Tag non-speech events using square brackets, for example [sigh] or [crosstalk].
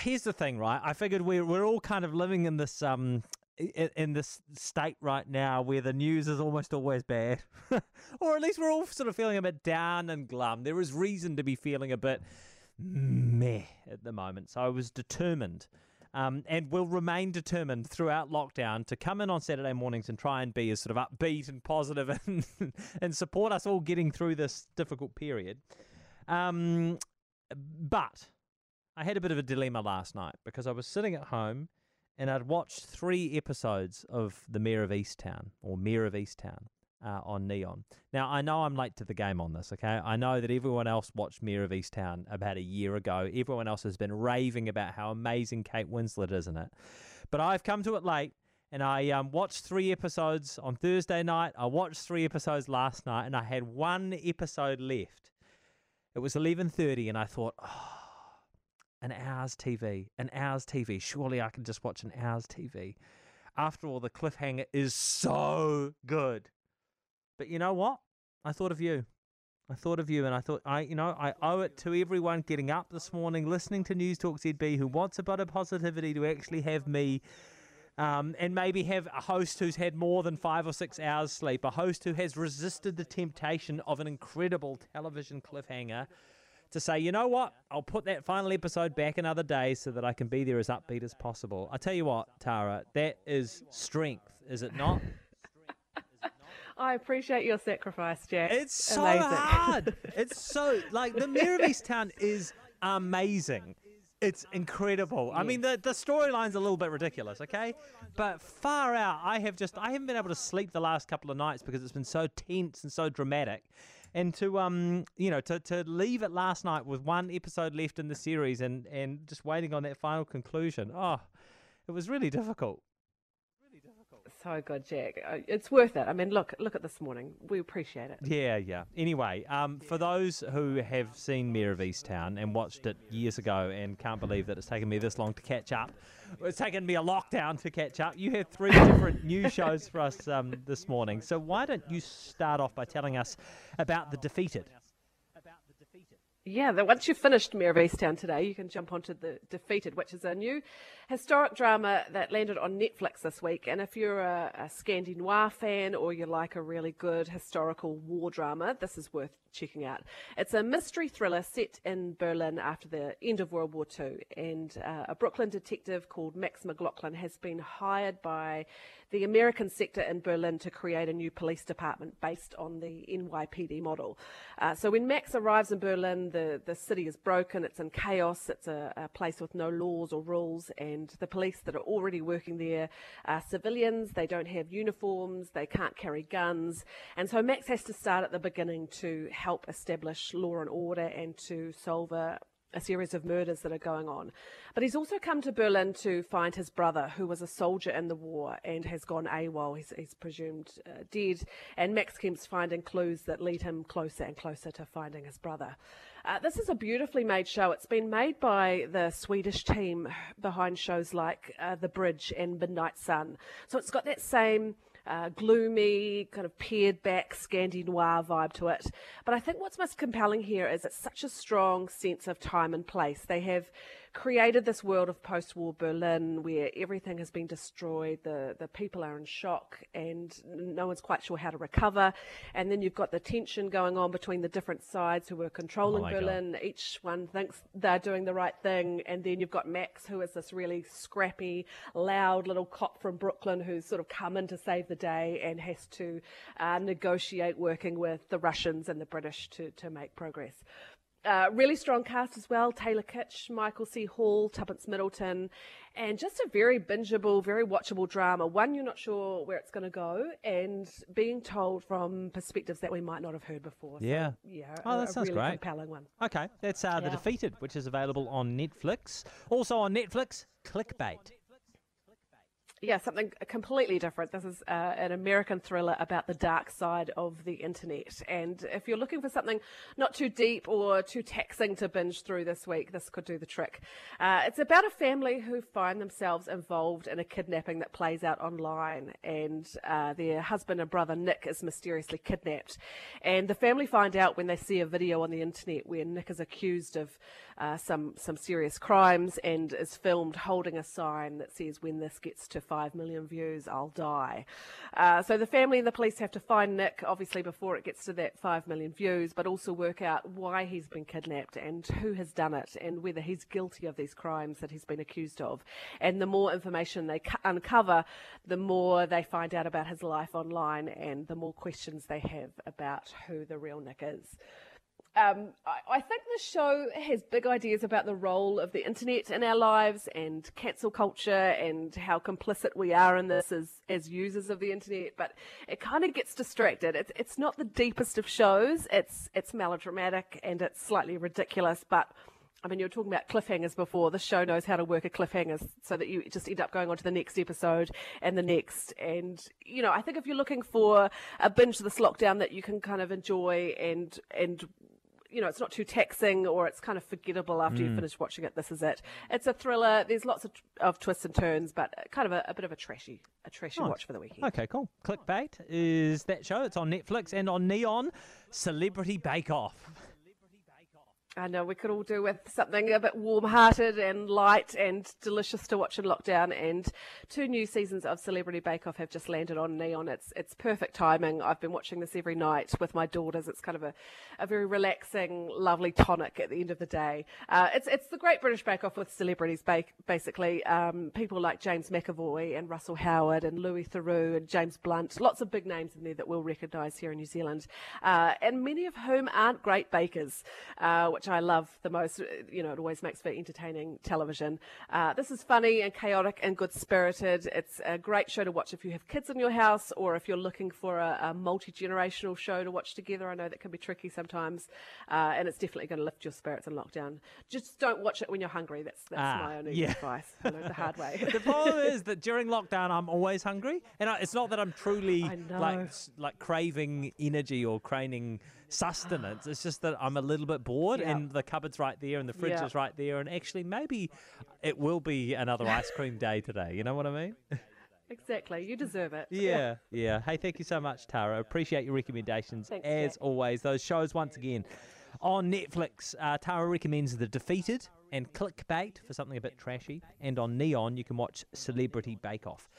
here's the thing, right? I figured we're we're all kind of living in this um in, this state right now where the news is almost always bad, [laughs] or at least we're all sort of feeling a bit down and glum. There is reason to be feeling a bit meh at the moment. So I was determined. Um, and will remain determined throughout lockdown to come in on Saturday mornings and try and be as sort of upbeat and positive [laughs] and, and support us all getting through this difficult period. Um, but I had a bit of a dilemma last night because I was sitting at home and I'd watched three episodes of The Mare of Easttown or Mare of Easttown uh, on Neon. Now, I know I'm late to the game on this, okay? I know that everyone else watched Mare of Easttown about a year ago. Everyone else has been raving about how amazing Kate Winslet is in it. But I've come to it late and I um, watched three episodes on Thursday night. I watched three episodes last night and I had one episode left. It was 11:30 and I thought, "Oh, an hour's TV, an hour's TV. Surely I can just watch an hour's TV. After all, the cliffhanger is so good. But you know what? I thought of you. I thought of you, and I thought I, you know, I owe it to everyone getting up this morning, listening to News Talk ZB, who wants a bit of positivity to actually have me. Um, and maybe have a host who's had more than five or six hours sleep, a host who has resisted the temptation of an incredible television cliffhanger to say, you know what, I'll put that final episode back another day so that I can be there as upbeat as possible. I tell you what, Tara, that is strength, is it not? [laughs] I appreciate your sacrifice, Jack. It's so Amazing. hard. It's so [laughs] like the Mare of Easttown is amazing. It's incredible. I mean, the the storyline's a little bit ridiculous, okay? But far out. I have just I haven't been able to sleep the last couple of nights because it's been so tense and so dramatic. And to um, you know, to, to leave it last night with one episode left in the series and and just waiting on that final conclusion. Oh, it was really difficult. So good, Jack. Uh, It's worth it. I mean, look, look at this morning. We appreciate it. Yeah, yeah. Anyway, um, for those who have seen Mare of Easttown and watched it years ago and can't believe that it's taken me this long to catch up, it's taken me a lockdown to catch up. You have three [laughs] different news shows for us um, this morning. So why don't you start off by telling us about the defeated? Yeah, that once you've finished Mare of Easttown today, you can jump onto The Defeated, which is a new historic drama that landed on Netflix this week. And if you're a, a Scandi Noir fan or you like a really good historical war drama, this is worth checking out. It's a mystery thriller set in Berlin after the end of World War II. And uh, a Brooklyn detective called Max McLaughlin has been hired by the American sector in Berlin to create a new police department based on the NYPD model. Uh, so when Max arrives in Berlin, the, the city is broken, it's in chaos, it's a, a place with no laws or rules, and the police that are already working there are civilians, they don't have uniforms, they can't carry guns, and so Max has to start at the beginning to help establish law and order and to solve a a series of murders that are going on. But he's also come to Berlin to find his brother, who was a soldier in the war and has gone AWOL. He's, he's presumed uh, dead. And Max keeps finding clues that lead him closer and closer to finding his brother. Uh, this is a beautifully made show. It's been made by the Swedish team behind shows like uh, The Bridge and Midnight Sun. So it's got that same uh, gloomy, kind of pared back Scandi noir vibe to it. But I think what's most compelling here is it's such a strong sense of time and place. They have created this world of post-war Berlin where everything has been destroyed, the, the people are in shock and no one's quite sure how to recover. And then you've got the tension going on between the different sides who are controlling Oh my God. Berlin. Each one thinks they're doing the right thing. And then you've got Max, who is this really scrappy, loud little cop from Brooklyn who's sort of come in to save the day and has to uh, negotiate working with the Russians and the British to, to make progress. Uh, really strong cast as well. Taylor Kitsch, Michael C. Hall, Tuppence Middleton, and just a very bingeable, very watchable drama. One you're not sure where it's going to go, and being told from perspectives that we might not have heard before. So, Yeah. yeah. Oh, that a sounds really great. Compelling one. Okay, that's uh, The Defeated, which is available on Netflix. Also on Netflix, Clickbait. Yeah, something completely different. This is uh, an American thriller about the dark side of the internet. And if you're looking for something not too deep or too taxing to binge through this week, this could do the trick. Uh, it's about a family who find themselves involved in a kidnapping that plays out online. And uh, their husband and brother, Nick, is mysteriously kidnapped. And the family find out when they see a video on the internet where Nick is accused of uh, some, some serious crimes and is filmed holding a sign that says, When this gets to 5 million views, I'll die. Uh, so the family and the police have to find Nick, obviously, before it gets to that 5 million views, but also work out why he's been kidnapped and who has done it and whether he's guilty of these crimes that he's been accused of. And the more information they cu- uncover, the more they find out about his life online and the more questions they have about who the real Nick is. Um, I, I, think the show has big ideas about the role of the internet in our lives and cancel culture and how complicit we are in this as, as users of the internet, but it kind of gets distracted. It's, it's not the deepest of shows, it's, it's melodramatic and it's slightly ridiculous, but I mean, you were talking about cliffhangers before. The show knows how to work a cliffhanger so that you just end up going on to the next episode and the next. And, you know, I think if you're looking for a binge this lockdown that you can kind of enjoy and, and you know, it's not too taxing or it's kind of forgettable after mm. you finish watching it. This is it. It's a thriller. There's lots of, of twists and turns, but kind of a, a bit of a trashy, a trashy nice. watch for the weekend. Okay, cool. Clickbait is that show. It's on Netflix and on Neon. Celebrity Bake Off. I know we could all do with something a bit warm hearted and light and delicious to watch in lockdown. And two new seasons of Celebrity Bake Off have just landed on Neon. It's it's perfect timing. I've been watching this every night with my daughters. It's kind of a, a very relaxing, lovely tonic at the end of the day. Uh, it's it's the Great British Bake Off with celebrities, bake, basically. Um, people like James McAvoy and Russell Howard and Louis Theroux and James Blunt. Lots of big names in there that we'll recognise here in New Zealand. Uh, and many of whom aren't great bakers. Uh, which I love the most. You know, it always makes for entertaining television. Uh, this is funny and chaotic and good spirited. It's a great show to watch if you have kids in your house or if you're looking for a, a multi generational show to watch together. I know that can be tricky sometimes, uh, and it's definitely going to lift your spirits in lockdown. Just don't watch it when you're hungry. That's that's ah, my only yeah. advice. I learned the hard way. [laughs] the problem [laughs] is that during lockdown, I'm always hungry, and I, it's not that I'm truly like like craving energy or craving sustenance. [sighs] It's just that I'm a little bit bored, yeah. and the cupboard's right there, and the fridge yeah. is right there, and actually maybe it will be another ice cream day today. You know what I mean? Exactly. You deserve it. Yeah, yeah. Hey, thank you so much, Tara. Appreciate your recommendations. Thanks, as Jack. always, those shows once again on Netflix. Uh, Tara recommends The Defeated and Clickbait for something a bit trashy. And on Neon, you can watch Celebrity Bake Off.